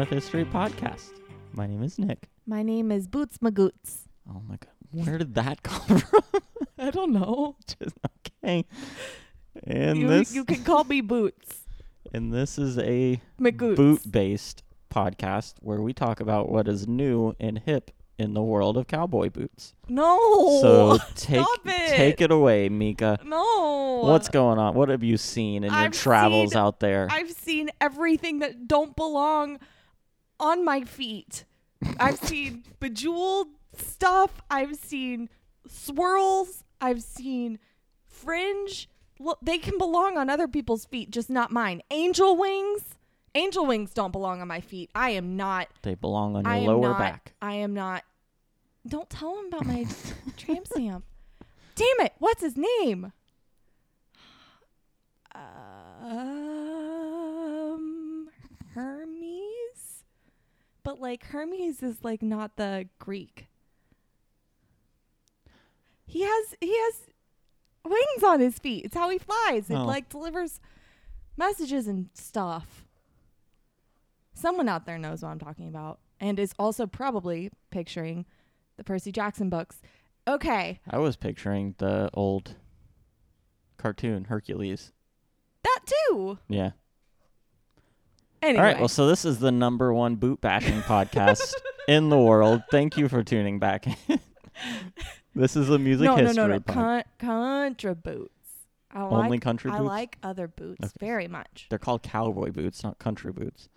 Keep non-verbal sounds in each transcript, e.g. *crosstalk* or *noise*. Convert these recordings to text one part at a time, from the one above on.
Of History podcast. My name is Nick. My name is Boots Magoots. Oh my god, where did that *laughs* come from? I don't know. *laughs* Just okay. And You, this you can call me Boots. and this is a Magoots. boot-based podcast where we talk about what is new and hip in the world of cowboy boots. No. so *laughs* take stop it. take it away, Mika. no. What's going on? What have you seen in your I've travels seen- out there? I've seen everything that don't belong on my feet. I've seen bejeweled stuff. I've seen swirls. I've seen fringe. Look, they can belong on other people's feet, just not mine. Angel wings. Angel wings don't belong on my feet. I am not. they belong on your I am lower not, back. I am not. Don't tell him about my *laughs* tramp stamp. Damn it! What's his name? Um, Hermes. But like Hermes is like not the Greek. He has he has wings on his feet. It's how he flies. It Oh. like delivers messages and stuff. Someone out there knows what I'm talking about and is also probably picturing the Percy Jackson books. Okay, I was picturing the old cartoon Hercules. that too. Yeah. Anyway, All right. Well, so this is the number one boot bashing podcast in the world. Thank you for tuning back. *laughs* this is a music no, no, history no, no, pod- Con- contra boots. I Only like, country I boots? like other boots Okay. very much. They're called cowboy boots, not country boots.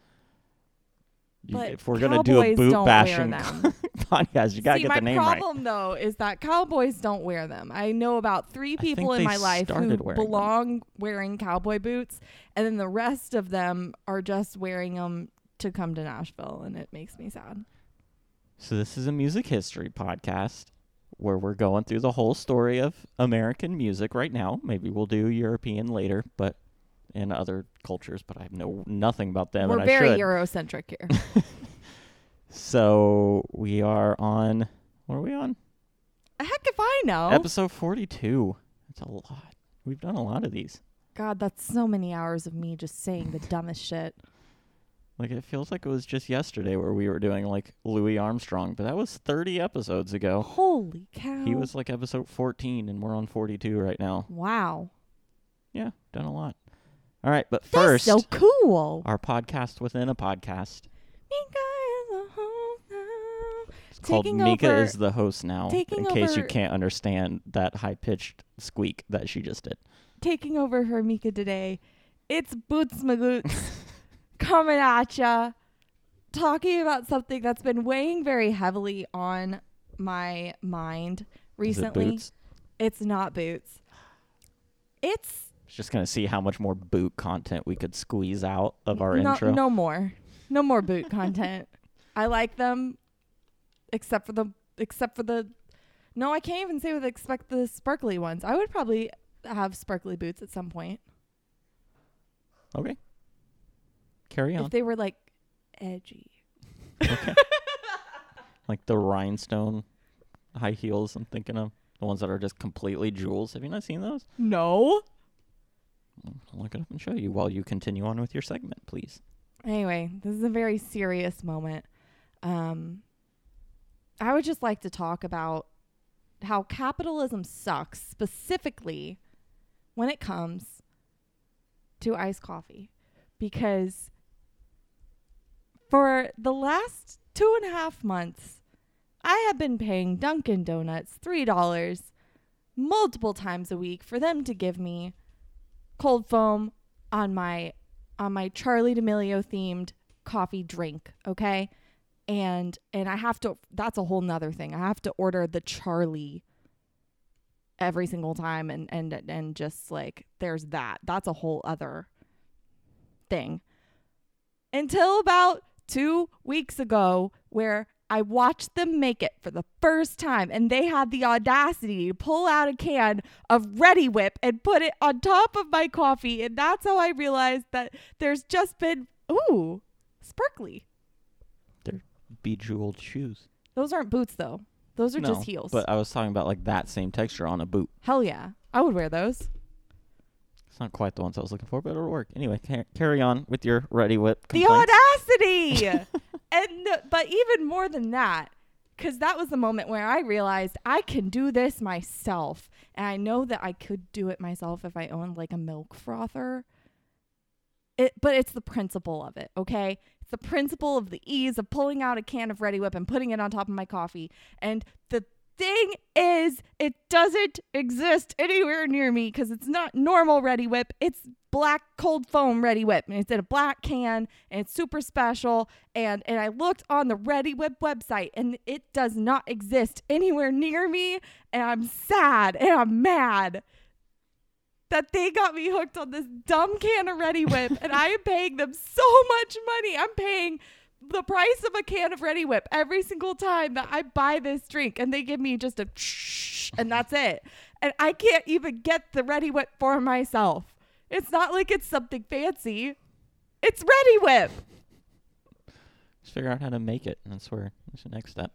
You- But if we're gonna do a boot bashing *laughs* podcast, you gotta See, get the name right. My problem though is that cowboys don't wear them. I know about three people in my life who wearing them. belong wearing cowboy boots, and then the rest of them are just wearing them to come to Nashville, and it makes me sad. So this is a music history podcast where we're going through the whole story of American music right now. Maybe we'll do European later, but in other cultures, but I know nothing about them. We're and very I should. Eurocentric here. *laughs* So we are on. What are we on? Heck if I know. Episode forty-two. That's a lot. We've done a lot of these. God, that's so many hours of me just saying the *laughs* dumbest shit. Like it feels like it was just yesterday where we were doing like Louis Armstrong, but that was thirty episodes ago. Holy cow. He was like episode fourteen, and we're on forty-two right now. Wow. Yeah, done a lot. All right, but That's first, so cool. our podcast within a podcast. Mika is a host now. It's called Taking Mika over- is the host now. taking in case you can't understand that high-pitched squeak that she just did. Taking over for Mika today. It's Boots Magoots *laughs* coming at ya. Talking about something that's been weighing very heavily on my mind it recently. boots? It's not boots. It's Just gonna see how much more boot content we could squeeze out of our no, intro. No more. No more boot content. I like them except for the except for the No, I can't even say with expect the sparkly ones. I would probably have sparkly boots at some point. Okay. Carry on. If they were like edgy. okay. *laughs* like the rhinestone high heels. I'm thinking of the ones that are just completely jewels. Have you not seen those? No. I'll look it up and show you while you continue on with your segment, please. Anyway, this is a very serious moment. Um I would just like to talk about how capitalism sucks specifically when it comes to iced coffee because for the last two and a half months i have been paying dunkin donuts three dollars multiple times a week for them to give me cold foam on my on my Charli D'Amelio themed coffee drink okay? And and i have to that's a whole nother thing. I have to order the Charli every single time and and and just like there's that. That's a whole other thing. Until about 2 weeks ago where I watched them make it for the first time and they had the audacity to pull out a can of Reddi-wip and put it on top of my coffee and that's how I realized that there's just been ooh sparkly They're bejeweled shoes. those aren't boots though those are no, just heels But I was talking about like that same texture on a boot. hell yeah I would wear those It's not quite the ones I was looking for, but it'll work. Anyway, ca- carry on with your Reddi-wip. The audacity! *laughs* and but even more than that, because that was the moment where I realized I can do this myself, and I know that I could do it myself if I owned like a milk frother. It, but it's the principle of it, okay? It's the principle of the ease of pulling out a can of Reddi-wip and putting it on top of my coffee. And the thing is, it doesn't exist anywhere near me because it's not normal Reddi-wip. It's black cold foam Reddi-wip, and it's in a black can, and it's super special. And and I looked on the Reddi-wip website, and it does not exist anywhere near me. And I'm sad and I'm mad that they got me hooked on this dumb can of Reddi-wip, and I am paying them so much money. I'm paying the price of a can of Reddi-wip every single time that I buy this drink, and they give me just a and that's it. And I can't even get the Reddi-wip for myself. It's not like it's something fancy. It's Reddi-wip. Just figure out how to make it. and That's where that's the next step.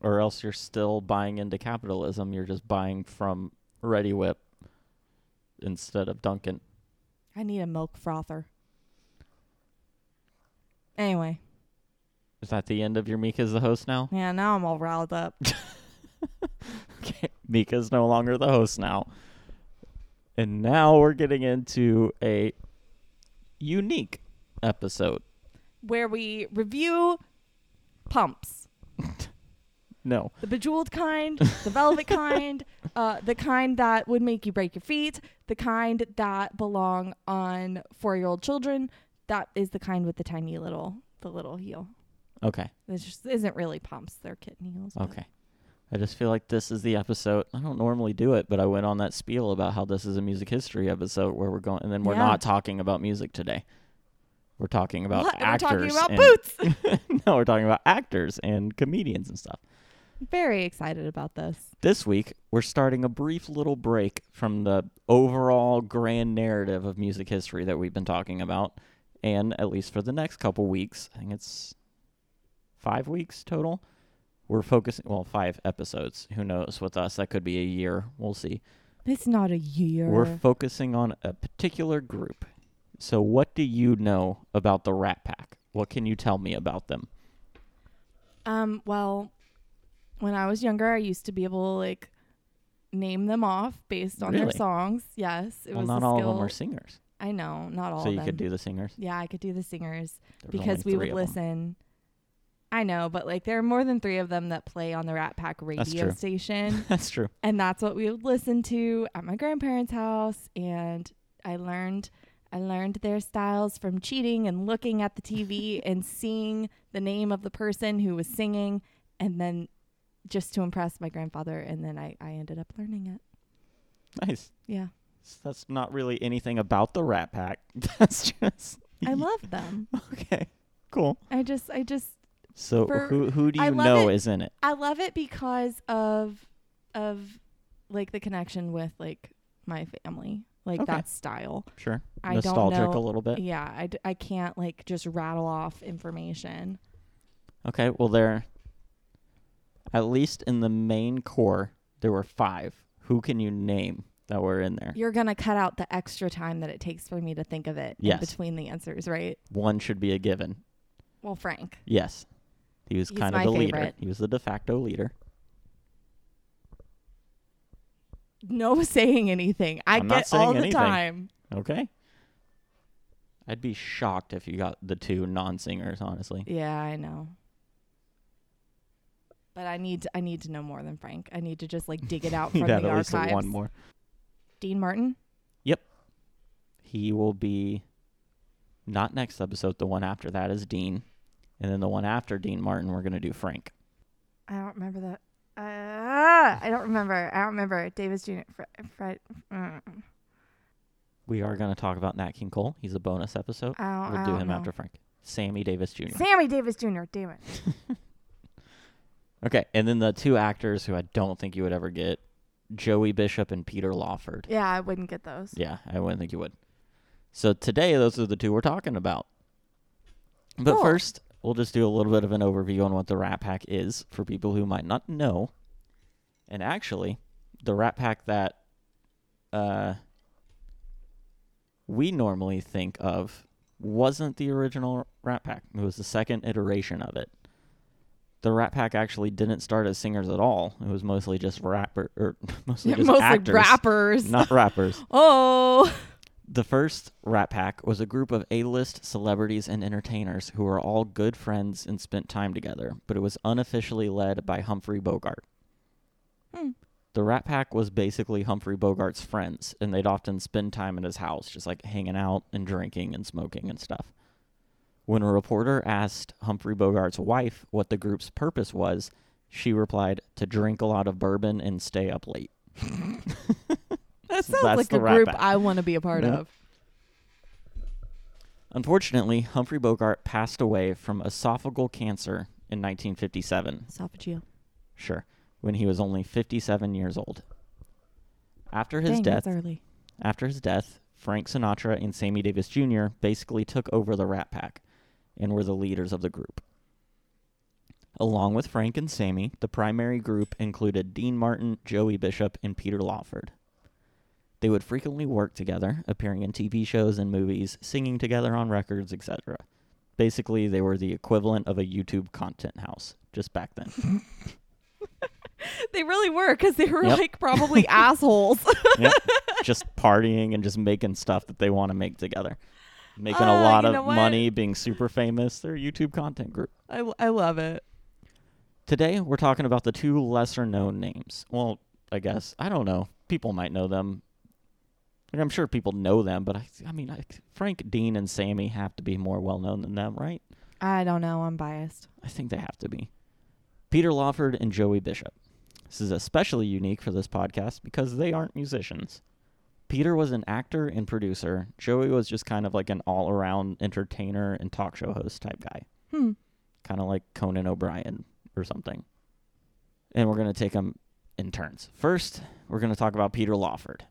Or else you're still buying into capitalism. You're just buying from Reddi-wip instead of Dunkin'. I need a milk frother. Anyway, Is that the end of your Mika's the host now? yeah, now I'm all riled up. *laughs* Okay, Mika's no longer the host now. And now we're getting into a unique episode. where we review pumps. *laughs* No. The bejeweled kind, the velvet *laughs* kind, uh, the kind that would make you break your feet, the kind that belong on four-year-old children. That is the kind with the tiny little, the little heel. Okay. This just isn't really pumps; they're kitten heels. Okay. I just feel like this is the episode. I don't normally do it, but I went on that spiel about how this is a music history episode where we're going, and then we're Yeah. not talking about music today. We're talking about What? We're talking about and- boots. *laughs* no, we're talking about actors and comedians and stuff. Very excited about this. This week, we're starting a brief little break from the overall grand narrative of music history that we've been talking about. And at least for the next couple weeks, I think it's five weeks total, we're focusing, well, five episodes. Who knows with us? That could be a year. We'll see. It's not a year. We're focusing on a particular group. So, what do you know about the Rat Pack? What can you tell me about them? Um, well, when I was younger, I used to be able to like name them off based on their songs. Yes, it well, was not all skill. of them are singers. I know, not all so, you could do the singers. yeah, I could do the singers There's because we would listen. I know, but like there are more than three of them that play on the Rat Pack That's radio true. station, *laughs* That's true. and that's what we would listen to at my grandparents' house. And I learned, I learned their styles from cheating and looking at the TV *laughs* and seeing the name of the person who was singing, and then just to impress my grandfather. And then I, I ended up learning it. Nice. Yeah, S- That's not really anything about the Rat Pack. *laughs* That's just I love them. okay. Cool. I just, I just So For- who who do you know it- is in it? I love it because of of like the connection with like my family, like Okay. that style. Sure. I don't Nostalgic know- a little bit. Yeah, I, d- I can't like just rattle off information. Okay. Well, there. At least in the main core, there were five. Who can you name that were in there? You're gonna cut out the extra time that it takes for me to think of it Yes. in between the answers, right? One should be a given. Well, Frank. Yes. He was He's kind of my the leader. favorite. He was the de facto leader. No *laughs* saying anything. I I'm not get saying all the anything. time. Okay. I'd be shocked if you got the two non-singers, honestly. Yeah, I know. But I need to, I need to know more than Frank. I need to just like dig it out *laughs* from You'd the at least archives. one more. Dean Martin. Yep. He will be not next episode. The one after that is Dean, and then the one after Dean Martin, we're gonna do Frank. I don't remember that. Uh, I don't remember. I don't remember. Davis Jr. Fred. Fred mm, We are gonna talk about Nat King Cole. He's a bonus episode. I don't, We'll I do him know. after Frank. Sammy Davis Jr. Sammy Davis Jr. Damn it. *laughs* Okay, and then the two actors who I don't think you would ever get, Joey Bishop and Peter Lawford. Yeah, I wouldn't get those. Yeah, I wouldn't think you would. So today, those are the two we're talking about. But Cool. first, we'll just do a little bit of an overview on what the Rat Pack is for people who might not know. And actually, the Rat Pack that uh, we normally think of wasn't the original Rat Pack. It was the second iteration of it. The Rat Pack actually didn't start as singers at all. It was mostly just rapper or *laughs* mostly *laughs* just Mostly actors, rappers. not rappers. *laughs* oh. The first Rat Pack was a group of A-list celebrities and entertainers who were all good friends and spent time together, but it was unofficially led by Humphrey Bogart. Hmm. The Rat Pack was basically Humphrey Bogart's friends, and they'd often spend time at his house, just like hanging out and drinking and smoking and stuff. When a reporter asked Humphrey Bogart's wife what the group's purpose was, she replied, to drink a lot of bourbon and stay up late. *laughs* *laughs* That sounds that's like the a group Pack. I want to be a part Yeah. of. Unfortunately, Humphrey Bogart passed away from esophageal cancer in 1957. Esophageal. Sure, when he was only 57 years old. After his Dang, death, early. after his death, Frank Sinatra and Sammy Davis Jr. basically took over the Rat Pack and were the leaders of the group. Along with Frank and Sammy, the primary group included Dean Martin, Joey Bishop, and Peter Lawford. They would frequently work together, appearing in TV shows and movies, singing together on records, etc. Basically, they were the equivalent of a YouTube content house just back then. *laughs* They really were because they were Yep. like probably *laughs* assholes. yep. *laughs* Just partying and just making stuff that they want to make together. Making Uh, a lot of money, being super famous. They're a YouTube content group. I, I love it. Today, we're talking about the two lesser known names. Well, I guess. I don't know. People might know them. Like, I'm sure people know them, but I, I mean, I, Frank, Dean, and Sammy have to be more well known than them, right? I don't know. I'm biased. I think they have to be. Peter Lawford and Joey Bishop. This is especially unique for this podcast because they aren't musicians. Peter was an actor and producer. Joey was just kind of like an all around entertainer and talk show host type guy. Hmm. Kind of like Conan O'Brien or something. And we're going to take them in turns. First, we're going to talk about Peter Lawford.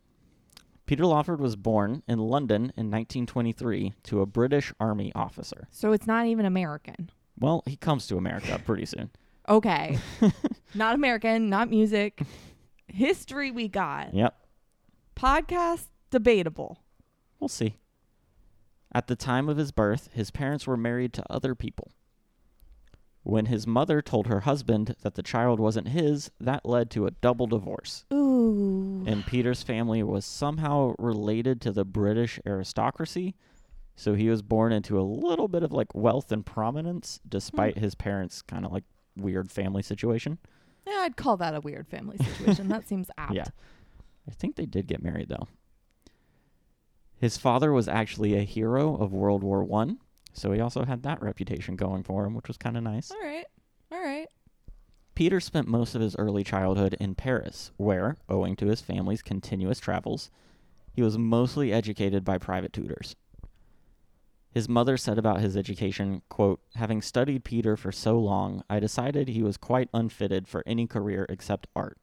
Peter Lawford was born in London in 1923 to a British Army officer. So it's not even American. Well, he comes to America pretty soon. *laughs* Okay. *laughs* not American, not music. History we got. Yep. Podcast debatable. We'll see. At the time of his birth, his parents were married to other people. When his mother told her husband that the child wasn't his, that led to a double divorce. Ooh. And Peter's family was somehow related to the British aristocracy, so he was born into a little bit of like wealth and prominence despite his parents' kind of like weird family situation. Yeah, I'd call that a weird family situation. that *laughs* seems apt. Yeah. I think they did get married though. His father was actually a hero of World War One, so he also had that reputation going for him, which was kind of nice. All right. All right. Peter spent most of his early childhood in Paris, where, owing to his family's continuous travels, he was mostly educated by private tutors. His mother said about his education, quote, Having studied Peter for so long, I decided he was quite unfitted for any career except art.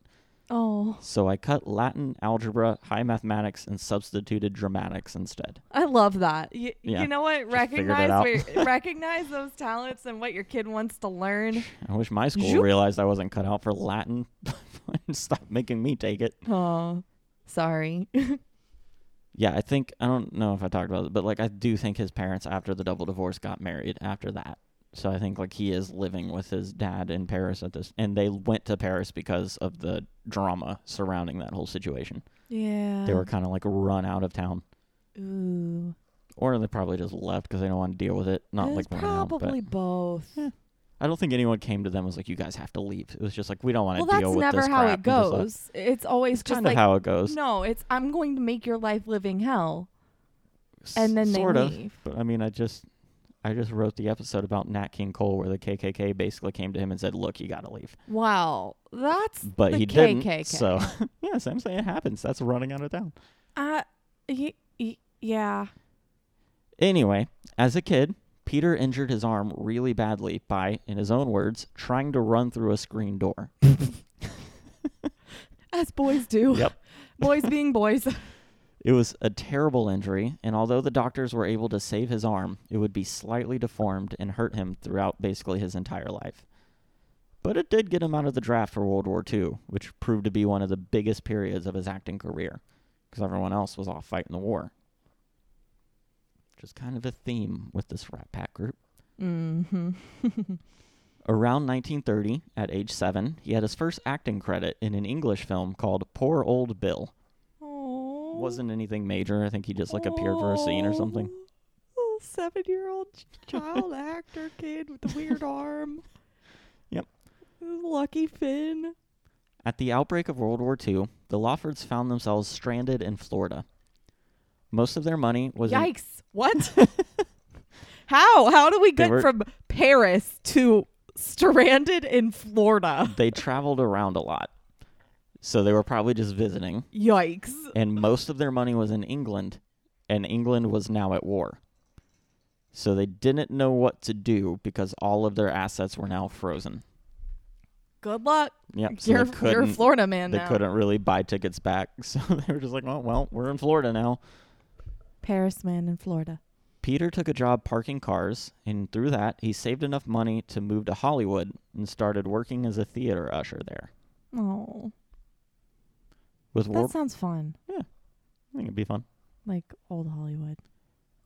Oh, So I cut Latin, algebra, high mathematics, and substituted dramatics instead. I love that. Y- Yeah, You know what? just figured it Recognize where, *laughs* recognize those talents and what your kid wants to learn. I wish my school Zoop. realized I wasn't cut out for Latin *laughs* and stopped making me take it. Oh, sorry. *laughs* Yeah, I think I don't know if I talked about it, but like I do think his parents after the double divorce got married after that. So I think like he is living with his dad in Paris at this and they went to Paris because of the drama surrounding that whole situation. yeah. They were kind of like run out of town Ooh. or they probably just left because they don't want to deal with it. Not It's like run out, probably both. Yeah. I don't think anyone came to them and was like, "You guys have to leave." It was just like, "We don't want to Well, deal that's with never this how crap," it and just left. goes. It's always It's just kind like of how it goes. no. It's I'm going to make your life living hell, and then they sort of. But I mean, I just, I just wrote the episode about Nat King Cole where the KKK basically came to him and said, "Look, you got to leave," Wow, that's but the he KKK. didn't. So yes, I'm saying it happens. That's running out of town. Uh, y- y- yeah. Anyway, as a kid, Peter injured his arm really badly by, in his own words, trying to run through a screen door. *laughs* As boys do. Yep. boys being boys. *laughs* It was a terrible injury, and although the doctors were able to save his arm, it would be slightly deformed and hurt him throughout basically his entire life. But it did get him out of the draft for World War II, which proved to be one of the biggest periods of his acting career, because everyone else was off fighting the war. which is kind of a theme with this Rat Pack group. Mm-hmm. *laughs* Around 1930, at age seven, he had his first acting credit in an English film called Poor Old Bill. Oh. Wasn't anything major. I think he just like appeared for a scene or something. Oh, little seven-year-old child actor kid with the weird arm. Yep. Lucky Finn. At the outbreak of World War II, the Lawfords found themselves stranded in Florida. Most of their money was in, Yikes! What? *laughs* How? How do we get were- from Paris to stranded in Florida? they traveled around a lot. So they were probably just visiting. Yikes! and most of their money was in England, and England was now at war. So they didn't know what to do because all of their assets were now frozen. Good luck. Yep. So you're you're Florida man they now. couldn't really buy tickets back. *laughs* So they were just like, well, well, we're in Florida now. Paris man in Florida. Peter took a job parking cars, and through that, he saved enough money to move to Hollywood and started working as a theater usher there. Oh, With that World, sounds fun. Yeah. I think it'd be fun. Like old Hollywood.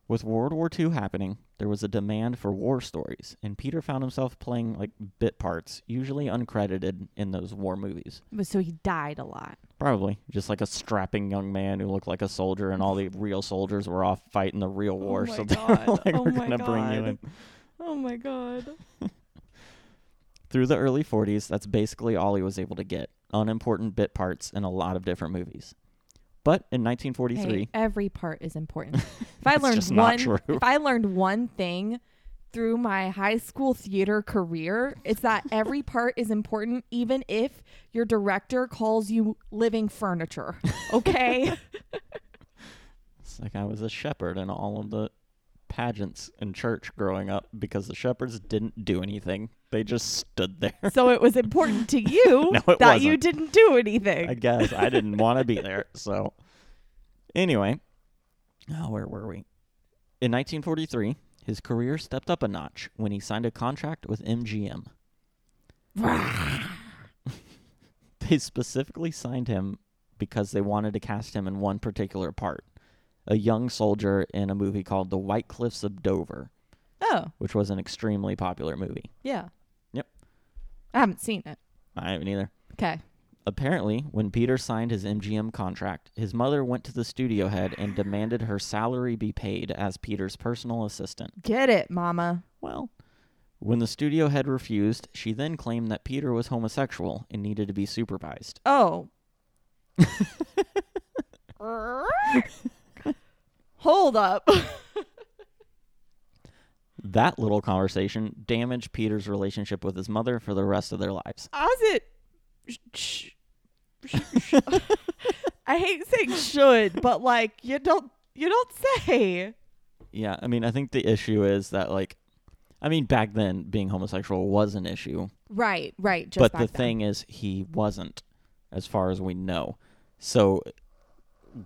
With World War II happening, there was a demand for war stories, and Peter found himself playing like bit parts, usually uncredited in those war movies. But so he died a lot. Probably just like a strapping young man who looked like a soldier, and all the *laughs* real soldiers were off fighting the real oh war. my so *laughs* they God. like, Oh "We're my gonna bring you God. in." Oh my god. *laughs* Through the early 40s, that's basically all he was able to get: unimportant bit parts in a lot of different movies. But in 1943, Hey, every part is important. *laughs* If I learned one, if I learned one thing through my high school theater career, it's that every part is important, even if your director calls you living furniture. *laughs* Okay. It's like I was a shepherd in all of the pageants in church growing up because the shepherds didn't do anything. They just stood there. so it was important to *laughs* you No, that you wasn't. didn't do anything. I guess I didn't want to be there. So, anyway, oh, where were we? In 1943, his career stepped up a notch when he signed a contract with MGM. *sighs* They specifically signed him because they wanted to cast him in one particular part a young soldier in a movie called The White Cliffs of Dover, oh, which was an extremely popular movie. yeah. I haven't seen it. I haven't either. Okay. Apparently, when Peter signed his MGM contract, his mother went to the studio head and demanded her salary be paid as Peter's personal assistant. Get it, mama. Well, when the studio head refused, she then claimed that Peter was homosexual and needed to be supervised. Oh. *laughs* Hold up. *laughs* That little conversation damaged Peter's relationship with his mother for the rest of their lives. As it. Sh- sh- sh- *laughs* I hate saying should, but like you don't you don't say. Yeah, I mean, I think the issue is that, like, I mean, back then, being homosexual was an issue. Right, right. Just but back the then. thing is, he wasn't, as far as we know. So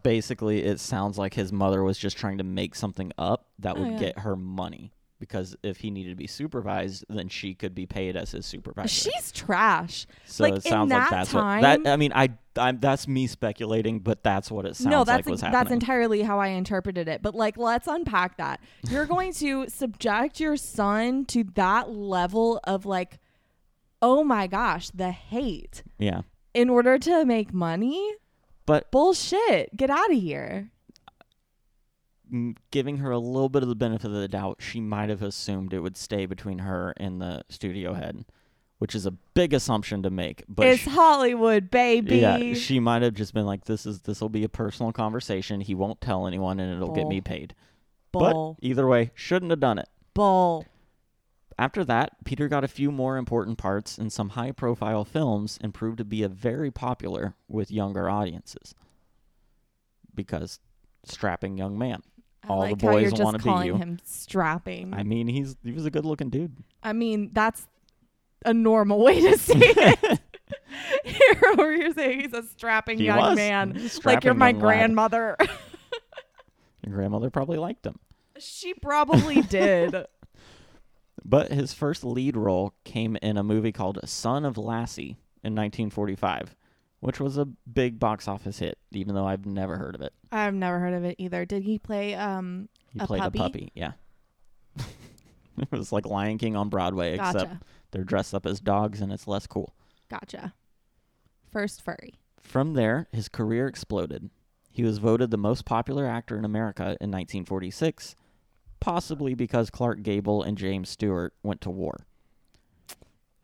basically, it sounds like his mother was just trying to make something up that Oh, would yeah. get her money. Because if he needed to be supervised, then she could be paid as his supervisor. she's trash. so like, it sounds like that that's what that. I mean, I, I'm that's me speculating, but that's what it sounds like. no, that's like was that's happening. entirely how I interpreted it. But like, let's unpack that. You're *laughs* going to subject your son to that level of like, oh my gosh, the hate yeah, in order to make money. but Bullshit. Get out of here. Giving her a little bit of the benefit of the doubt, she might have assumed it would stay between her and the studio head, which is a big assumption to make. But it's sh- Hollywood, baby. yeah, she might have just been like, "This is this will be a personal conversation. He won't tell anyone, and it'll get me paid." Bull. But either way, shouldn't have done it. Bull. After that, Peter got a few more important parts in some high-profile films and proved to be a very popular with younger audiences because strapping young man. I All the like you're boys wanna just be calling you. him strapping. I mean, he's he was a good-looking dude. I mean, that's a normal way to say it. *laughs* Here, where you're saying he's a strapping He young was. man, a like you're my grandmother. *laughs* Your grandmother probably liked him. she probably *laughs* did. But his first lead role came in a movie called Son of Lassie in 1945, which was a big box office hit, even though I've never heard of it. I've never heard of it either. Did he play um He A played puppy? a puppy. Yeah. *laughs* it was like Lion King on Broadway, Gotcha. except they're dressed up as dogs and it's less cool. Gotcha. First furry. From there, his career exploded. He was voted the most popular actor in America in 1946, possibly because Clark Gable and James Stewart went to war.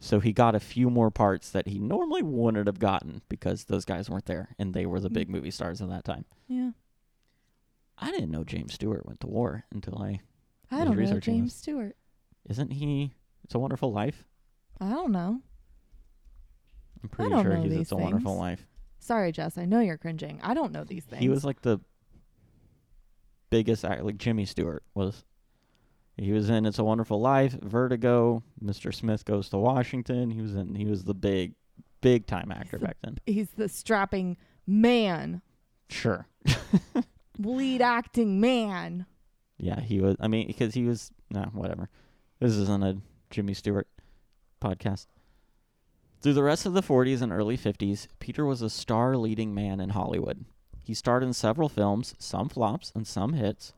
So he got a few more parts that he normally wouldn't have gotten because those guys weren't there and they were the big mm. movie stars of that time. Yeah. I didn't know James Stewart went to war until I I was don't know researching James this. Stewart. isn't he It's a Wonderful Life? I don't know. I'm pretty don't sure know he's these It's a Wonderful things. Life. Sorry, Jess. I know you're cringing. I don't know these things. He was like the biggest act like Jimmy Stewart was. He was in It's a Wonderful Life, Vertigo, Mr. Smith Goes to Washington. He was in he was the big big time actor the- back then. He's the strapping man, Sure. *laughs* lead acting man. Yeah, he was I mean because he was nah, whatever. This isn't a Jimmy Stewart podcast. Through the rest of the 40s and early 50s, Peter was a star leading man in Hollywood. He starred in several films, some flops and some hits,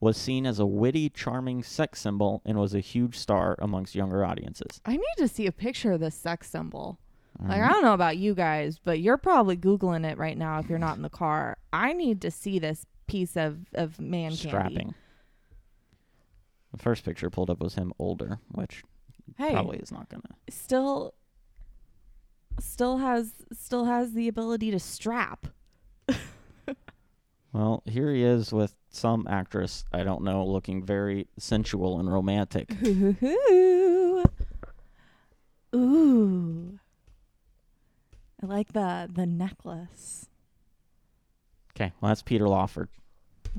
was seen as a witty, charming sex symbol, and was a huge star amongst younger audiences. I need to see a picture of this sex symbol. Like, I don't know about you guys, but you're probably Googling it right now if you're not in the car. I need to see this piece of, of man candy. Strapping. The first picture pulled up was him older, which Hey, probably is not gonna. still still has still has the ability to strap. *laughs* Well, here he is with some actress I don't know, looking very sensual and romantic. Ooh. *laughs* Ooh. I like the the necklace. Okay, well that's Peter Lawford.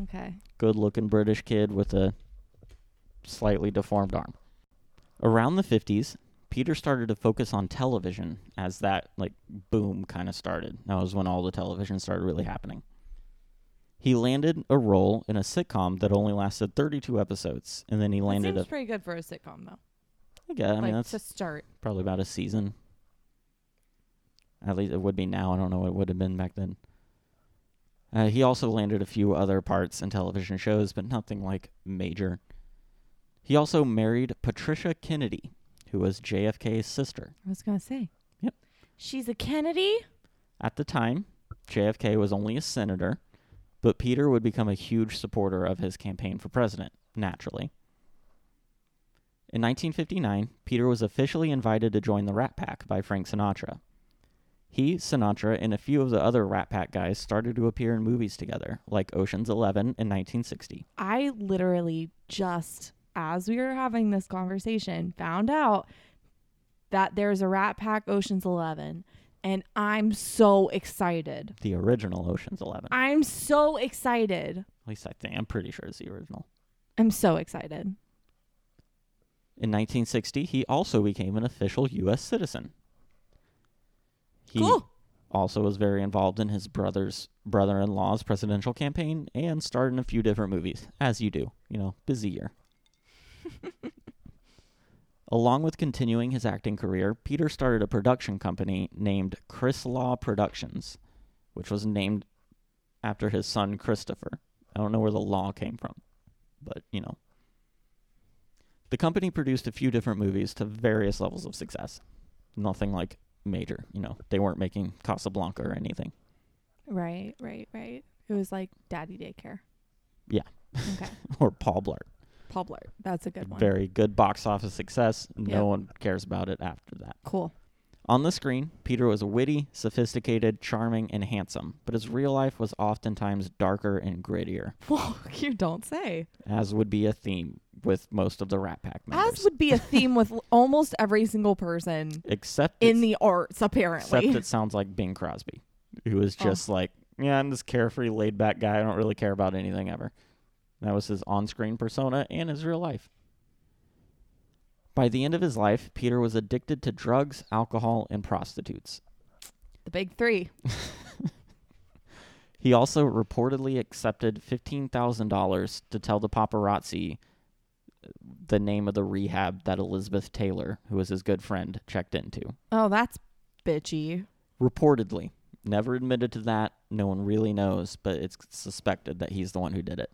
Okay. good looking British kid with a slightly deformed arm. Around the 50s, Peter started to focus on television as that like boom kind of started. That was when all the television started really happening. He landed a role in a sitcom that only lasted 32 episodes, and then he landed seems a. pretty good for a sitcom though. I guess, I mean, like that's to start. probably about a season. At least it would be now. I don't know what it would have been back then. Uh, he also landed a few other parts in television shows, but nothing like major. He also married Patricia Kennedy, who was JFK's sister. I was gonna say. Yep. She's a Kennedy. At the time, JFK was only a senator, but Peter would become a huge supporter of his campaign for president, naturally. In 1959, Peter was officially invited to join the Rat Pack by Frank Sinatra. He, Sinatra, and a few of the other Rat Pack guys started to appear in movies together, like Ocean's Eleven in 1960. I literally just as we were having this conversation found out that there's a Rat Pack Ocean's 11 and I'm so excited. The original Ocean's Eleven. I'm so excited. At least I think. I'm pretty sure it's the original. I'm so excited. In 1960, he also became an official U.S. citizen. He cool. also was very involved in his brother's brother-in-law's presidential campaign and starred in a few different movies, as you do. You know, busy year. *laughs* Along with continuing his acting career, Peter started a production company named Chrislaw Productions, which was named after his son Christopher. I don't know where the law came from, but you know. The company produced a few different movies to various levels of success. Nothing like major, you know. They weren't making Casablanca or anything. Right, right, right. It was like Daddy Daycare. Yeah. Okay. *laughs* or Paul Blart. Blart. That's a good one. Very good box office success. No Yep. one cares about it after that. cool. On the screen, Peter was witty, sophisticated, charming, and handsome, but his real life was oftentimes darker and grittier, *laughs* Well, you don't say. as would be a theme with most of the Rat Pack members. As would be a theme with *laughs* almost every single person except in the arts, apparently. except it sounds like Bing Crosby, who was Oh. just like, yeah, I'm this carefree, laid back guy. I don't really care about anything ever. That was his on screen persona and his real life. By the end of his life, Peter was addicted to drugs, alcohol, and prostitutes. the big three. *laughs* He also reportedly accepted $15,000 to tell the paparazzi uh, the name of the rehab that Elizabeth Taylor, who was his good friend, checked into. Oh, that's bitchy. Reportedly. Never admitted to that. No one really knows, but it's suspected that he's the one who did it.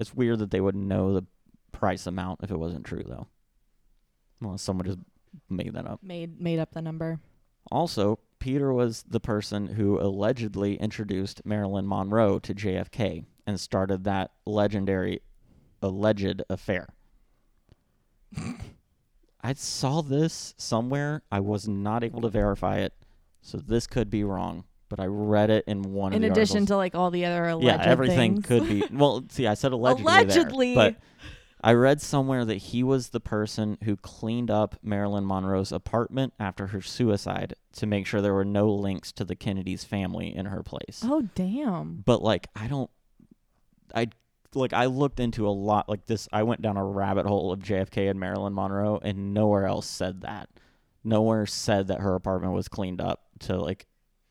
It's weird that they wouldn't know the price amount if it wasn't true, though. Well, someone just made that up. Made made up the number. Also, Peter was the person who allegedly introduced Marilyn Monroe to JFK and started that legendary alleged affair. *laughs* I saw this somewhere. I was not able to verify it, so this could be wrong. But I read it in one In of the things. In addition articles. to like all the other alleged yeah, everything things. could be. *laughs* Well, see, I said allegedly, Allegedly. there, but I read somewhere that he was the person who cleaned up Marilyn Monroe's apartment after her suicide to make sure there were no links to the Kennedys' family in her place. Oh damn. But like, I don't, I like I looked into a lot like this. I went down a rabbit hole of JFK and Marilyn Monroe, and nowhere else said that. Nowhere said that her apartment was cleaned up to like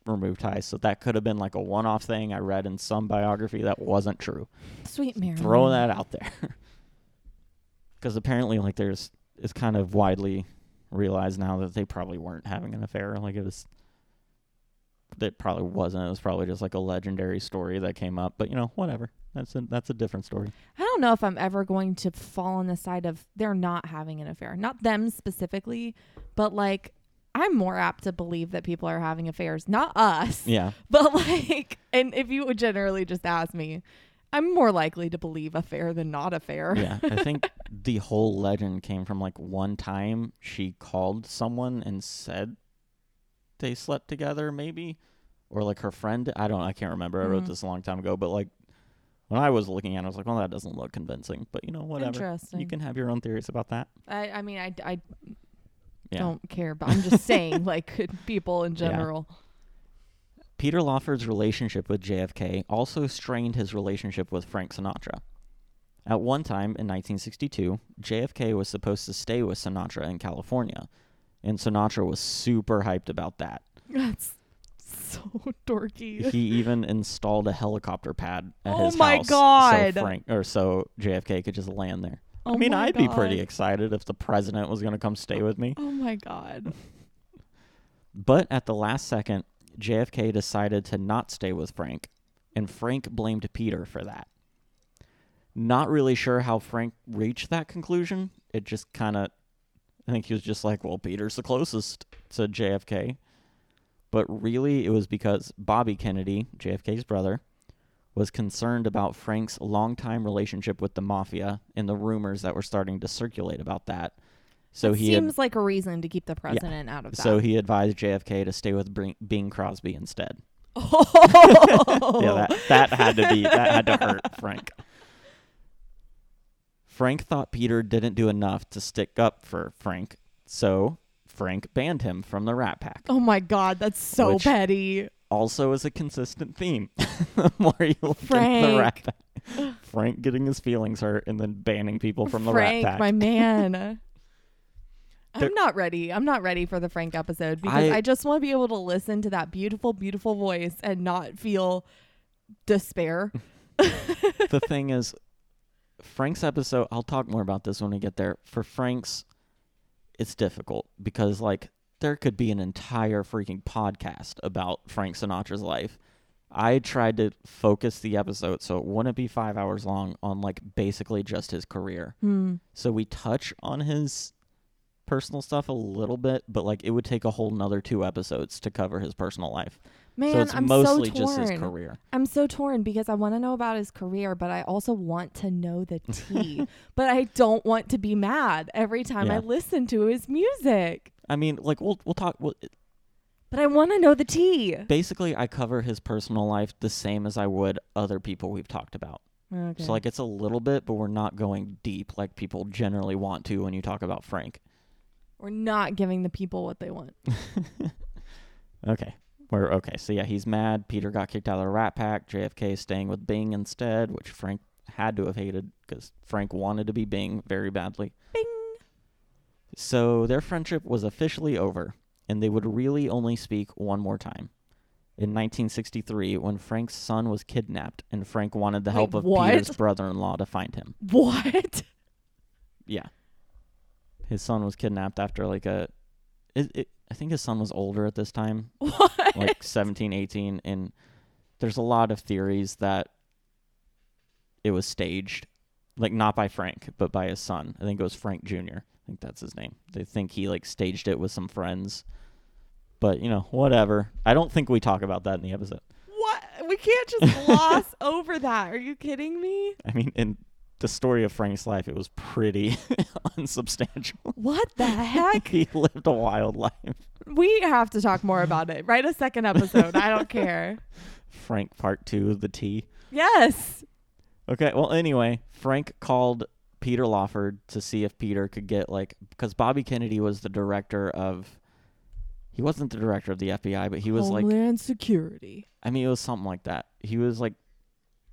remove ties. So that could have been like a one-off thing I read in some biography that wasn't true. Sweet Mary. Throwing that out there, *laughs* because apparently, like, there's it's kind of widely realized now that they probably weren't having an affair. Like it was. It probably wasn't. It was probably just like a legendary story that came up. But you know, whatever. That's a that's a different story. I don't know if I'm ever going to fall on the side of they're not having an affair. Not them specifically, but like I'm more apt to believe that people are having affairs, not us. Yeah. *laughs* But like and if you would generally just ask me, I'm more likely to believe affair than not affair. Yeah. I *laughs* think the whole legend came from like one time she called someone and said they slept together, maybe, or like her friend. I don't. I can't remember. I wrote Mhm. this a long time ago, but like when I was looking at, it, I was like, well, that doesn't look convincing. But you know, whatever. Interesting. You can have your own theories about that. I, I mean I, I Yeah. don't care, but I'm just saying *laughs* like *laughs* people in Yeah. general. Peter Lawford's relationship with JFK also strained his relationship with Frank Sinatra. At one time in 1962, JFK was supposed to stay with Sinatra in California, and Sinatra was super hyped about that. That's so *laughs* dorky. he even installed a helicopter pad at Oh his my house God. so Frank or so JFK could just land there. Oh I mean, I'd be pretty excited if the president was going to come stay with me. Oh my god. But at the last second, JFK decided to not stay with Frank, and Frank blamed Peter for that. Not really sure how Frank reached that conclusion. It just kind of, I think he was just like, well, Peter's the closest to JFK. But really, it was because Bobby Kennedy, JFK's brother, was concerned about Frank's longtime relationship with the mafia and the rumors that were starting to circulate about that. So That he seems like a reason to keep the president out of that. so he advised JFK to stay with Bing, Bing Crosby instead. oh. Yeah, that, that had to be that had to hurt *laughs* Frank. Frank thought Peter didn't do enough to stick up for Frank, so Frank banned him from the Rat Pack. Oh my god, that's so Which- petty. Also, is a consistent theme. *laughs* the more you look into the Rat Pack, Frank getting his feelings hurt and then banning people from the Frank, Rat Pack. my man. *laughs* I'm not ready. I'm not ready for the Frank episode because I- I, just want to be able to listen to that beautiful, beautiful voice and not feel despair. *laughs* the thing is, Frank's episode, I'll talk more about this when we get there. For Frank's, it's difficult because, like, there could be an entire freaking podcast about Frank Sinatra's life. I tried to focus the episode so it wouldn't be five hours long on, like, basically just his career. Hmm. So we touch on his personal stuff a little bit, but, like, it would take a whole nother two episodes to cover his personal life. Man, so it's I'm mostly so just his torn. career. I'm so torn because I want to know about his career, but I also want to know the tea. *laughs* but I don't want to be mad every time I listen to his music. I mean, like, we'll, we'll talk. We'll, But I want to know the tea. basically I cover his personal life the same as I would other people we've talked about. Okay. So like it's a little bit, but we're not going deep like people generally want to when you talk about Frank. We're not giving the people what they want. *laughs* Okay. We're okay. So yeah, he's mad. Peter got kicked out of the Rat Pack. JFK is staying with Bing instead, which Frank had to have hated because Frank wanted to be Bing very badly. Bing. So their friendship was officially over, and they would really only speak one more time. In 1963, when Frank's son was kidnapped, and Frank wanted the Wait, help of what? Peter's brother-in-law to find him. What? Yeah, his son was kidnapped after like a. It, it, I think his son was older at this time, *laughs* What? like 17, 18, and there's a lot of theories that it was staged like not by Frank, but by his son. I think it was Frank Jr. I think that's his name. They think he like staged it with some friends. But, you know, whatever. I don't think we talk about that in the episode. What? We can't just *laughs* gloss over that. Are you kidding me? I mean, in the story of Frank's life, it was pretty *laughs* unsubstantial. What the heck? *laughs* he lived a wild life. we have to talk more about it. Write a second episode. I don't care. Frank part two of the T. Yes. Okay, well, anyway, Frank called Peter Lawford to see if Peter could get, like, because Bobby Kennedy was the director of. He wasn't the director of the FBI, but he was like, Homeland Security. I mean, it was something like that. He was like,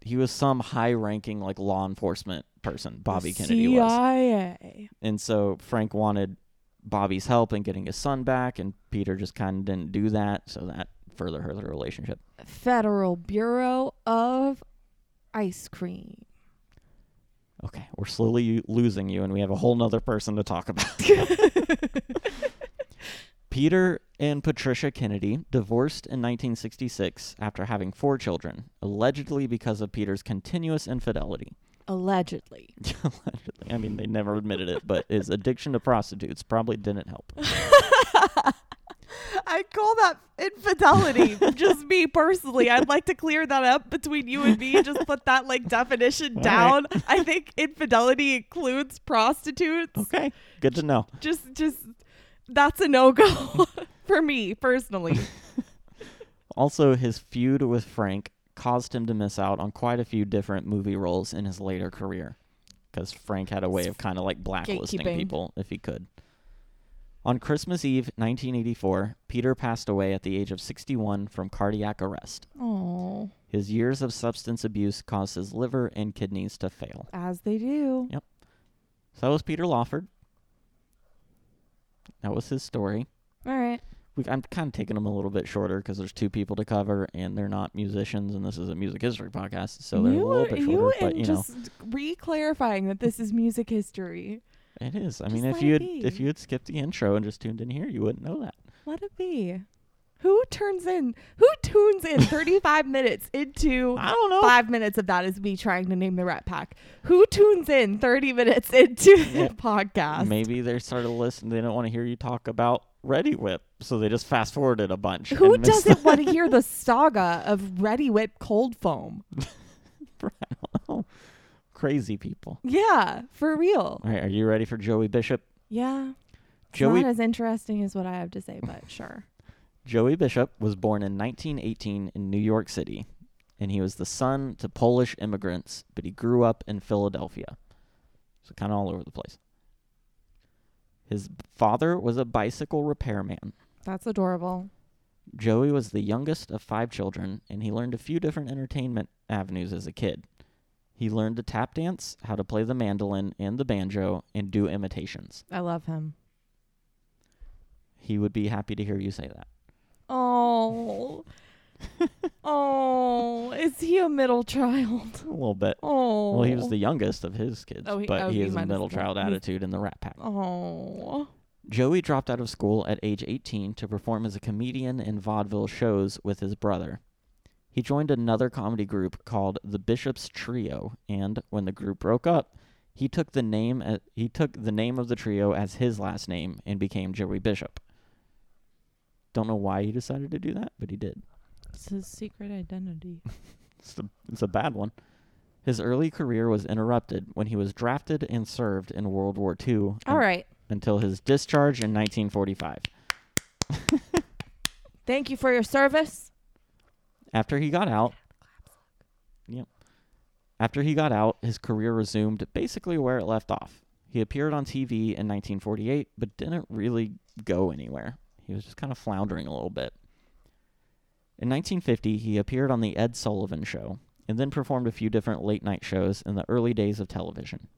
he was some high ranking, like, law enforcement person, Bobby The Kennedy was. CIA. And so Frank wanted Bobby's help in getting his son back, and Peter just kind of didn't do that, so that further hurt the relationship. Federal Bureau of Ice Cream. Okay, we're slowly losing you, and we have a whole nother person to talk about. *laughs* *laughs* Peter and Patricia Kennedy divorced in 1966 after having four children, allegedly because of Peter's continuous infidelity. Allegedly. *laughs* allegedly. I mean, they never admitted it, but his addiction to prostitutes probably didn't help. I call that infidelity. just me personally. I'd like to clear that up between you and me. Just put that like definition All down. I think infidelity includes prostitutes. Okay, good to know. Just just that's a no go *laughs* for me personally. *laughs* Also, his feud with Frank caused him to miss out on quite a few different movie roles in his later career because Frank had a way of kind of like blacklisting Gatekeeping. people if he could. On Christmas Eve 1984, Peter passed away at the age of 61 from cardiac arrest. Oh, His years of substance abuse caused his liver and kidneys to fail. as they do. Yep. So that was Peter Lawford. That was his story. All right. we, I'm kind of taking them a little bit shorter because there's two people to cover, and they're not musicians, and this is a music history podcast, so they're you, a little bit you shorter. but and you know, just re-clarifying that this is music history. It is. I mean, if you had if you had skipped the intro and just tuned in here, you wouldn't know that. Let it be. Who turns in? Who tunes in *laughs* 35 minutes into I don't know. five minutes of that is me trying to name the Rat Pack? Who tunes in 30 minutes into *laughs* Yeah. the podcast? Maybe they started listening. They don't want to hear you talk about Reddi-wip, so they just fast forwarded a bunch. Who doesn't want to *laughs* hear the saga of Reddi-wip Cold Foam? I don't know. Crazy people. Yeah, for real. All right, are you ready for Joey Bishop? Yeah. It's Joey not as interesting as what I have to say, but *laughs* sure. Joey Bishop was born in 1918 in New York City, and he was the son to Polish immigrants, but he grew up in Philadelphia. So kind of all over the place. His father was a bicycle repairman. That's adorable. Joey was the youngest of five children, and he learned a few different entertainment avenues as a kid. He learned to tap dance, how to play the mandolin and the banjo, and do imitations. I love him. He would be happy to hear you say that. Oh. *laughs* oh. Is he a middle child? A little bit. Oh. Well, he was the youngest of his kids, Oh, he- but oh, he he has a middle child attitude in the Rat Pack. Oh. Joey dropped out of school at age 18 to perform as a comedian in vaudeville shows with his brother. He joined another comedy group called the Bishop's Trio, and when the group broke up, he took the name he took the name of the trio as his last name and became Joey Bishop. Don't know why he decided to do that, but he did. It's his secret identity. *laughs* It's a, it's a bad one. His early career was interrupted when he was drafted and served in World War II All un- right. until his discharge in 1945. *laughs* Thank you for your service. After he got out, yep. After he got out, his career resumed basically where it left off. He appeared on TV in 1948, but didn't really go anywhere. He was just kind of floundering a little bit. In 1950, he appeared on The Ed Sullivan Show and then performed a few different late night shows in the early days of television.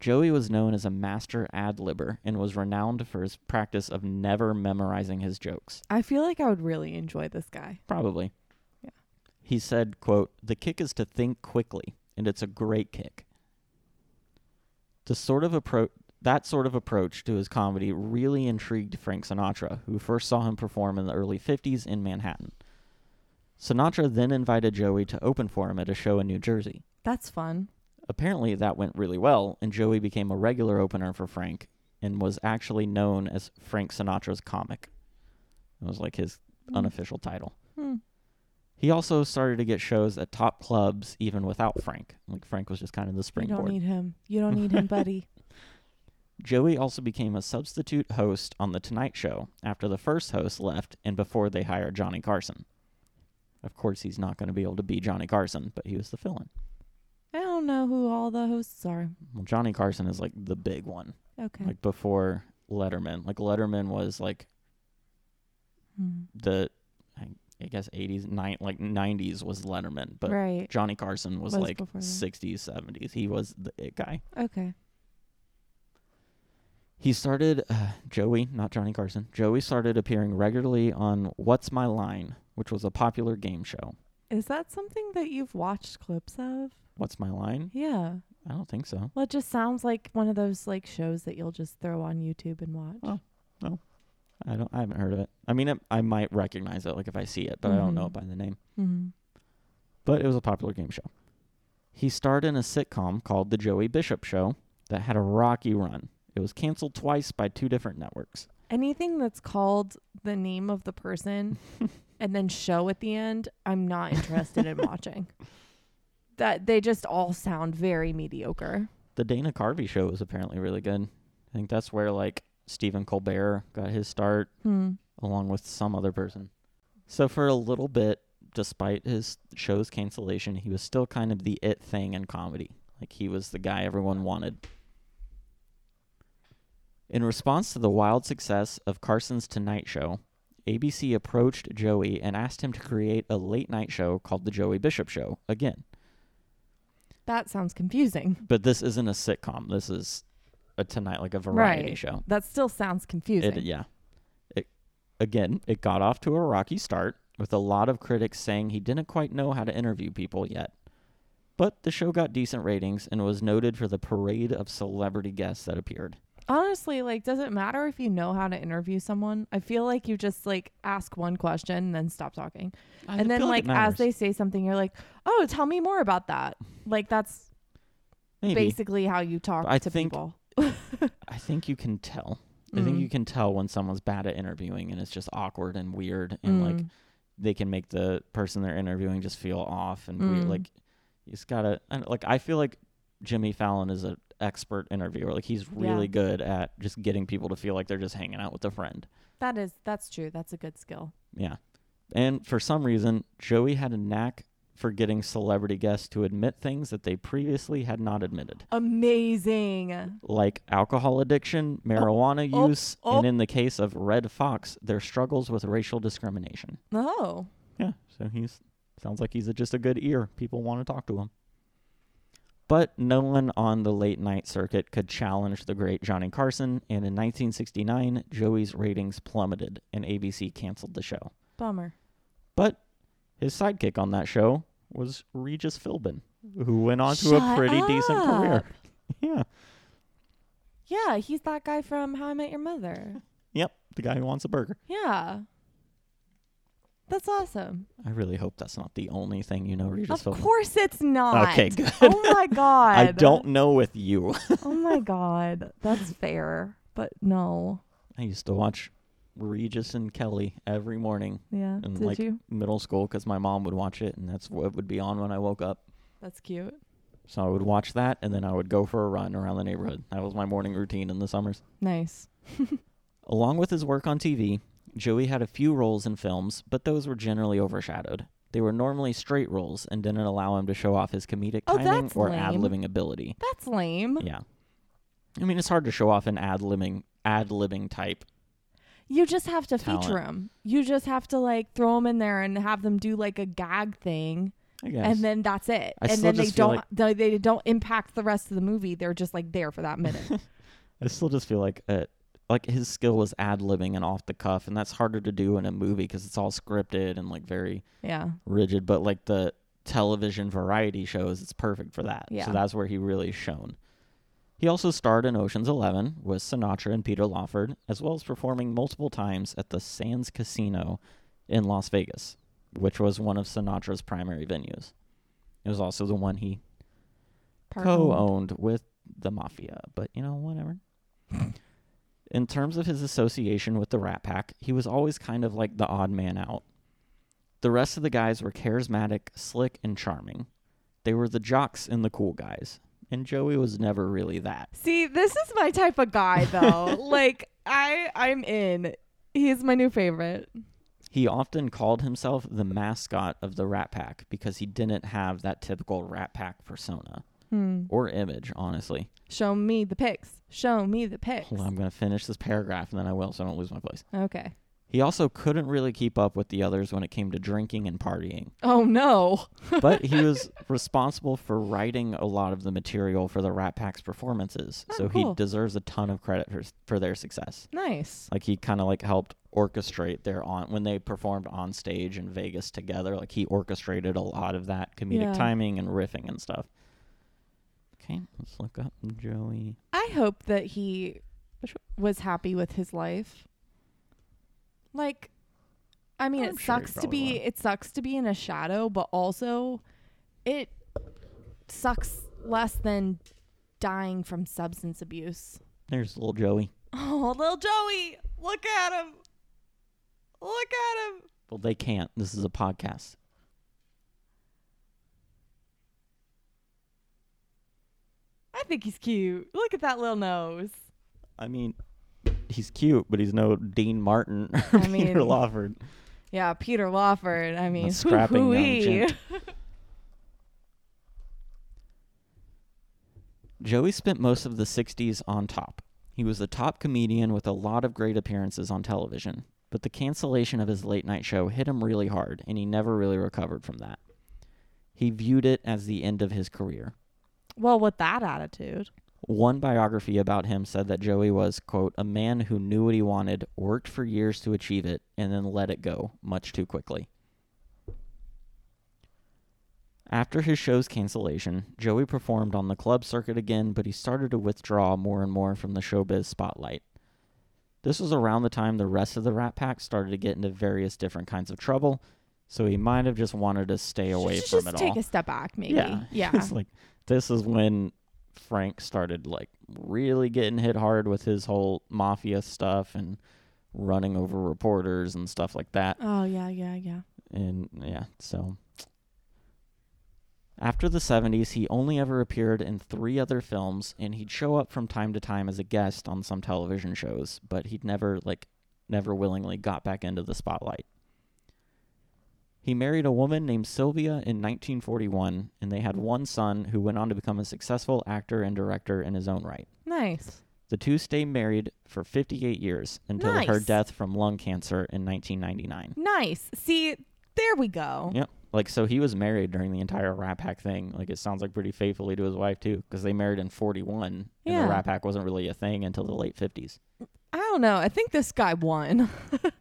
Joey was known as a master ad libber and was renowned for his practice of never memorizing his jokes. I feel like I would really enjoy this guy. Probably. He said, quote, The kick is to think quickly, and it's a great kick. The sort of appro- that sort of approach to his comedy really intrigued Frank Sinatra, who first saw him perform in the early 50s in Manhattan. Sinatra then invited Joey to open for him at a show in New Jersey. That's fun. Apparently, that went really well, and Joey became a regular opener for Frank and was actually known as Frank Sinatra's comic. It was like his Mm. unofficial title. Hmm. He also started to get shows at top clubs even without Frank. Like Frank was just kind of the springboard. You don't need him. You don't need him, *laughs* buddy. Joey also became a substitute host on The Tonight Show after the first host left and before they hired Johnny Carson. Of course, he's not going to be able to be Johnny Carson, but he was the fill in. I don't know who all the hosts are. Well, Johnny Carson is like the big one, Okay. like before Letterman. Like Letterman was like Hmm. the, I guess, 80s, nine, like 90s was Letterman, but right. Johnny Carson was, Was like before that. 60s, 70s. He was the it guy. Okay. He started, uh, Joey, not Johnny Carson, Joey started appearing regularly on What's My Line, which was a popular game show. Is that something that you've watched clips of? What's My Line? Yeah. I don't think so. Well, it just sounds like one of those like shows that you'll just throw on YouTube and watch. Oh. I don't. I haven't heard of it. I mean, it, I might recognize it, like if I see it, but I don't know it Mhm. by the name. Mm-hmm. But it was a popular game show. He starred in a sitcom called The Joey Bishop Show that had a rocky run. It was canceled twice by two different networks. Anything that's called the name of the person *laughs* and then show at the end, I'm not interested in watching. *laughs* That they just all sound very mediocre. The Dana Carvey Show was apparently really good. I think that's where like Stephen Colbert got his start, Hmm. along with some other person. So for a little bit, despite his show's cancellation, he was still kind of the it thing in comedy. Like he was the guy everyone wanted. In response to the wild success of Carson's Tonight Show, ABC approached Joey and asked him to create a late night show called The Joey Bishop Show again. That sounds confusing. But this isn't a sitcom. This is a tonight like a variety Right. show. That still sounds confusing. It, yeah. It, again, it got off to a rocky start with a lot of critics saying he didn't quite know how to interview people yet. But the show got decent ratings and was noted for the parade of celebrity guests that appeared. Honestly, like, does it matter if you know how to interview someone? I feel like you just like ask one question and then stop talking. I and then feel like, as they say something, you're like, "Oh, tell me more about that." Like that's Maybe. basically how you talk I to think- people. I think you can tell. I think Mm. you can tell when someone's bad at interviewing and it's just awkward and weird and like Mm. they can make the person they're interviewing just feel off and weird. Mm. Like you just gotta and, like I feel like Jimmy Fallon is an expert interviewer. Like he's really Yeah. good at just getting people to feel like they're just hanging out with a friend. that is that's true. That's a good skill. Yeah. And for some reason, Joey had a knack for getting celebrity guests to admit things that they previously had not admitted. Amazing. Like alcohol addiction, marijuana oh, oh use, oh. and in the case of Redd Foxx, their struggles with racial discrimination. Oh. Yeah, so he's sounds like he's a, just a good ear. People want to talk to him. But no one on the late night circuit could challenge the great Johnny Carson, and in 1969, Joey's ratings plummeted and ABC canceled the show. Bummer. But his sidekick on that show was Regis Philbin, who went on to a Shut pretty decent career. up. *laughs* Yeah. Yeah, he's that guy from How I Met Your Mother. Yep, the guy who wants a burger. Yeah. That's awesome. I really hope that's not the only thing you know Regis of Philbin. course it's not. Okay, *laughs* good. Oh my god. I don't know with you. Oh my *laughs* god. That's fair. But no. I used to watch Regis and Kelly every morning Yeah. in Did like you? middle school because my mom would watch it, and that's what would be on when I woke up. That's cute. So I would watch that, and then I would go for a run around the neighborhood. That was my morning routine in the summers. Nice. *laughs* Along with his work on TV, Joey had a few roles in films, but those were generally overshadowed. They were normally straight roles and didn't allow him to show off his comedic Oh, timing or ad libbing ability. That's lame. Yeah. I mean, it's hard to show off an ad libbing ad libbing type. You just have to Talent. feature them. You just have to like throw them in there and have them do like a gag thing, I guess. and then that's it. I and then they don't they, they don't impact the rest of the movie. They're just like there for that *laughs* minute. I still just feel like uh, like his skill was ad libbing and off the cuff, and that's harder to do in a movie because it's all scripted and like very yeah. rigid. But like the television variety shows, it's perfect for that. Yeah. So that's where he really shone. He also starred in Ocean's Eleven with Sinatra and Peter Lawford, as well as performing multiple times at the Sands Casino in Las Vegas, which was one of Sinatra's primary venues. It was also the one he co-owned with the mafia, but you know, whatever. *laughs* In terms of his association with the Rat Pack, he was always kind of like the odd man out. The rest of the guys were charismatic, slick, and charming. They were the jocks and the cool guys, and Joey was never really that. See, this is my type of guy though. *laughs* like I I'm in. He's my new favorite. He often called himself the mascot of the Rat Pack because he didn't have that typical Rat Pack persona Hmm. or image, honestly. Show me the pics. Show me the pics. Hold on, I'm going to finish this paragraph and then I will so I don't lose my place. Okay. He also couldn't really keep up with the others when it came to drinking and partying, Oh no. *laughs* but he was responsible for writing a lot of the material for the Rat Pack's performances, Oh, so cool. he deserves a ton of credit for, for their success. Nice. Like he kind of like helped orchestrate their on when they performed on stage in Vegas together. Like he orchestrated a lot of that comedic Yeah. timing and riffing and stuff. Okay, let's look up Joey. I hope that he was happy with his life. Like I mean I'm it sure sucks to probably be was. it sucks to be in a shadow, but also it sucks less than dying from substance abuse. There's little Joey. *laughs* Oh, little Joey, look at him. Look at him. Well, they can't. This is a podcast. I think he's cute. Look at that little nose. I mean, he's cute, but he's no Dean Martin *laughs* or I Peter mean, Lawford. Yeah, Peter Lawford. I mean, scrapping. *laughs* Joey spent most of the 60s on top. He was a top comedian with a lot of great appearances on television, but the cancellation of his late night show hit him really hard, and he never really recovered from that. He viewed it as the end of his career. Well, with that attitude. One biography about him said that Joey was, quote, a man who knew what he wanted, worked for years to achieve it, and then let it go much too quickly. After his show's cancellation, Joey performed on the club circuit again, but he started to withdraw more and more from the showbiz spotlight. This was around the time the rest of the Rat Pack started to get into various different kinds of trouble, so he might have just wanted to stay away from just it take a step back, maybe. Yeah. *laughs* Yeah. it's like this is when Frank started like really getting hit hard with his whole mafia stuff and running over reporters and stuff like that. oh yeah, yeah, yeah. And yeah, so after the 70s, he only ever appeared in three other films and he'd show up from time to time as a guest on some television shows, but he'd never like never willingly got back into the spotlight. He married a woman named Sylvia in 1941 and they had one son who went on to become a successful actor and director in his own right. Nice. The two stayed married for 58 years until her death from lung cancer in 1999. Nice. See, there we go. Yep. Like so, he was married during the entire Rat Pack thing. Like it sounds like pretty faithfully to his wife too, because they married in '41, and Yeah. the Rat Pack wasn't really a thing until the late '50s. I don't know. I think this guy won. *laughs*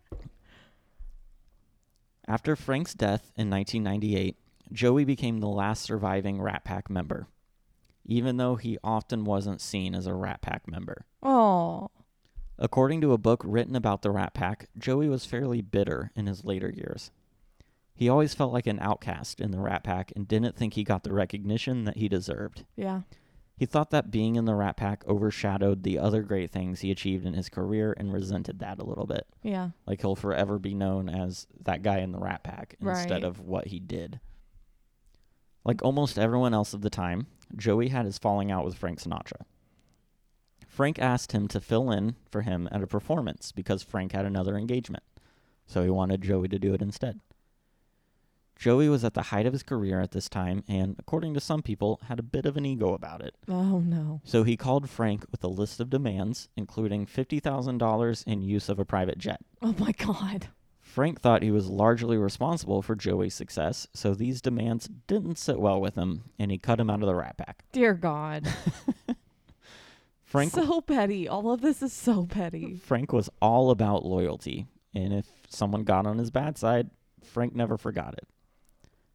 After Frank's death in 1998, Joey became the last surviving Rat Pack member, even though he often wasn't seen as a Rat Pack member. oh. According to a book written about the Rat Pack, Joey was fairly bitter in his later years. He always felt like an outcast in the Rat Pack and didn't think he got the recognition that he deserved. Yeah. He thought that being in the Rat Pack overshadowed the other great things he achieved in his career and resented that a little bit. Yeah. Like he'll forever be known as that guy in the Rat Pack instead Right. of what he did. Like almost everyone else of the time, Joey had his falling out with Frank Sinatra. Frank asked him to fill in for him at a performance because Frank had another engagement. So he wanted Joey to do it instead. Joey was at the height of his career at this time and, according to some people, had a bit of an ego about it. Oh no. So he called Frank with a list of demands, including $50,000 in use of a private jet. Oh my god. Frank thought he was largely responsible for Joey's success, so these demands didn't sit well with him, and he cut him out of the Rat Pack. Dear God. *laughs* Frank, so petty. All of this is so petty. Frank was all about loyalty, and if someone got on his bad side, Frank never forgot it.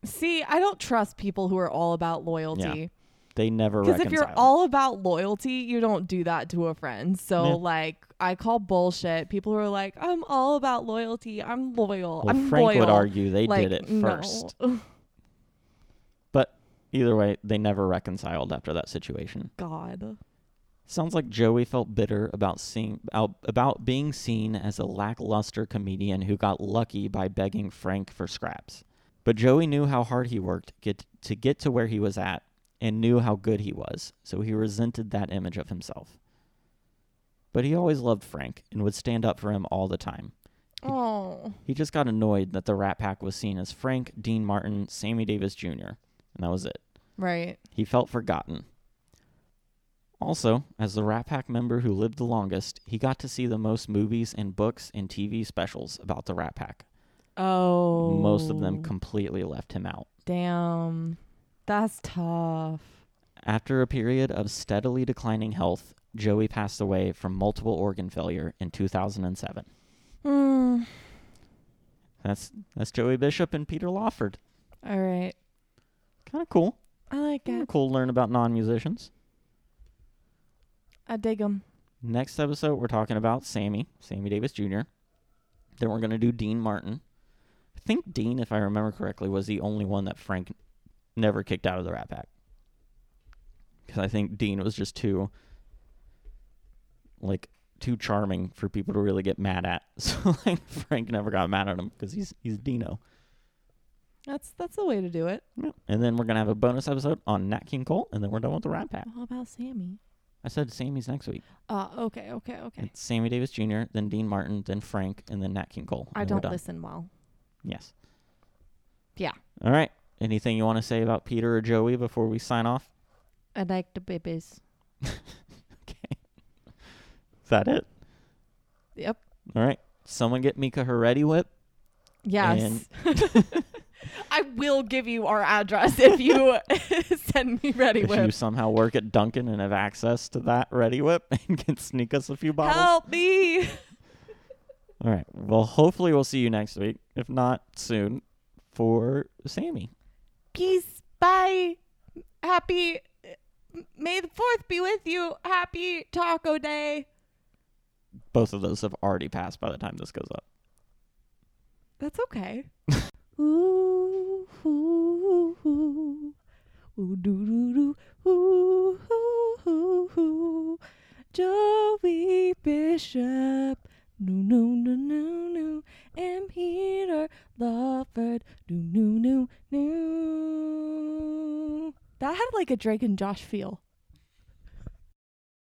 See, I don't trust people who are all about loyalty. They never Because if you're all about loyalty, you don't do that to a friend. So, Yeah. like, I call bullshit. People who are like, I'm all about loyalty. I'm loyal. well, I'm Frank loyal. would argue they like, did it no. first. *laughs* But Either way, they never reconciled after that situation. God. Sounds like Joey felt bitter about seeing about being seen as a lackluster comedian who got lucky by begging Frank for scraps. But Joey knew how hard he worked get to get to where he was at and knew how good he was, so he resented that image of himself. But he always loved Frank and would stand up for him all the time. Oh. He just got annoyed that the Rat Pack was seen as Frank, Dean Martin, Sammy Davis Jr., and that was it. Right. He felt forgotten. Also, as the Rat Pack member who lived the longest, he got to see the most movies and books and TV specials about the Rat Pack. Oh. Most of them completely left him out. Damn. That's tough. After a period of steadily declining health, Joey passed away from multiple organ failure in 2007. Mm. That's that's Joey Bishop and Peter Lawford. All right. Kind of cool. I like Kinda it. cool to learn about non-musicians. I dig them. Next episode, we're talking about Sammy, Sammy Davis Jr. Then we're going to do Dean Martin. I think Dean, if I remember correctly, was the only one that Frank never kicked out of the Rat Pack. Because I think Dean was just too, like, too charming for people to really get mad at. *laughs* So, like, Frank never got mad at him because he's he's Dino. That's that's the way to do it. Yep. And then we're going to have a bonus episode on Nat King Cole, and then we're done with the Rat Pack. How about Sammy? I said Sammy's next week. Uh, okay, okay, okay. It's Sammy Davis Jr., then Dean Martin, then Frank, and then Nat King Cole. I and then we're don't listen well. Yes. Yeah. All right. Anything you want to say about Peter or Joey before we sign off? I like the babies. *laughs* Okay. Is that it? Yep. All right. Someone get Mika her Reddi-wip. Yes. *laughs* I will give you our address if you *laughs* send me ready If you somehow work at Dunkin' and have access to that Reddi-wip and can sneak us a few bottles. Help me. All right. Well, hopefully we'll see you next week. If not, soon for Sammy. Peace. Bye. Happy. Uh, may the 4th be with you. Happy Taco Day. Both of those have already passed by the time this goes up. That's okay. *laughs* ooh, ooh, ooh, ooh, doo, doo, doo, ooh, ooh, ooh, ooh. Joey Bishop, no, no, no, no, no, and Peter Lawford, no, no, no, no. That had like a Drake and Josh feel.